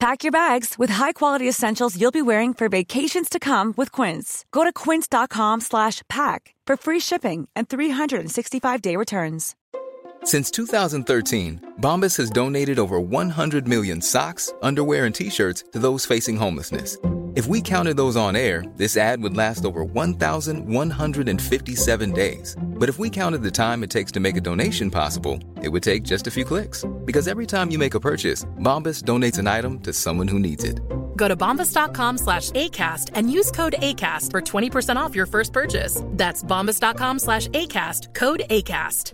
Pack your bags with high-quality essentials you'll be wearing for vacations to come with Quince. Go to quince.com/pack for free shipping and 365-day returns. Since 2013, Bombas has donated over 100 million socks, underwear, and t-shirts to those facing homelessness. If we counted those on air, this ad would last over 1,157 days. But if we counted the time it takes to make a donation possible, it would take just a few clicks. Because every time you make a purchase, Bombas donates an item to someone who needs it. Go to bombas.com slash ACAST and use code ACAST for 20% off your first purchase. That's bombas.com slash ACAST, code ACAST.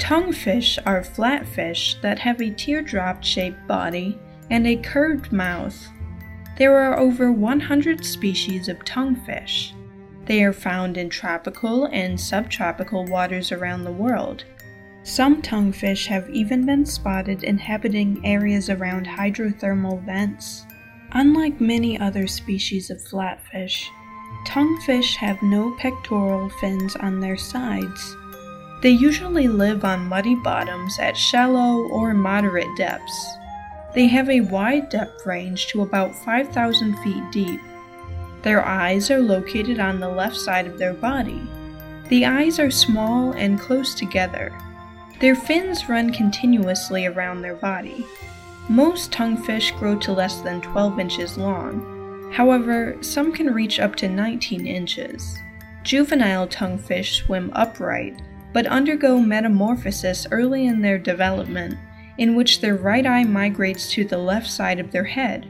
Tonguefish are flatfish that have a teardrop shaped body and a curved mouth. There are over 100 species of tonguefish. They are found in tropical and subtropical waters around the world. Some tonguefish have even been spotted inhabiting areas around hydrothermal vents. Unlike many other species of flatfish, tonguefish have no pectoral fins on their sides. They usually live on muddy bottoms at shallow or moderate depths. They have a wide depth range to about 5,000 feet deep. Their eyes are located on the left side of their body. The eyes are small and close together. Their fins run continuously around their body. Most tonguefish grow to less than 12 inches long. However, some can reach up to 19 inches. Juvenile tonguefish swim upright, but undergo metamorphosis early in their development in which their right eye migrates to the left side of their head.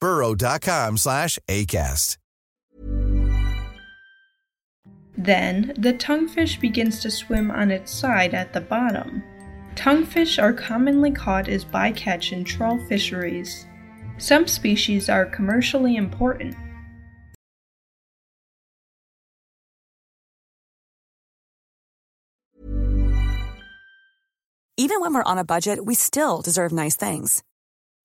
burrow.com slash ACAST. Then, the tonguefish begins to swim on its side at the bottom. Tonguefish are commonly caught as bycatch in trawl fisheries. Some species are commercially important. Even when we're on a budget, we still deserve nice things.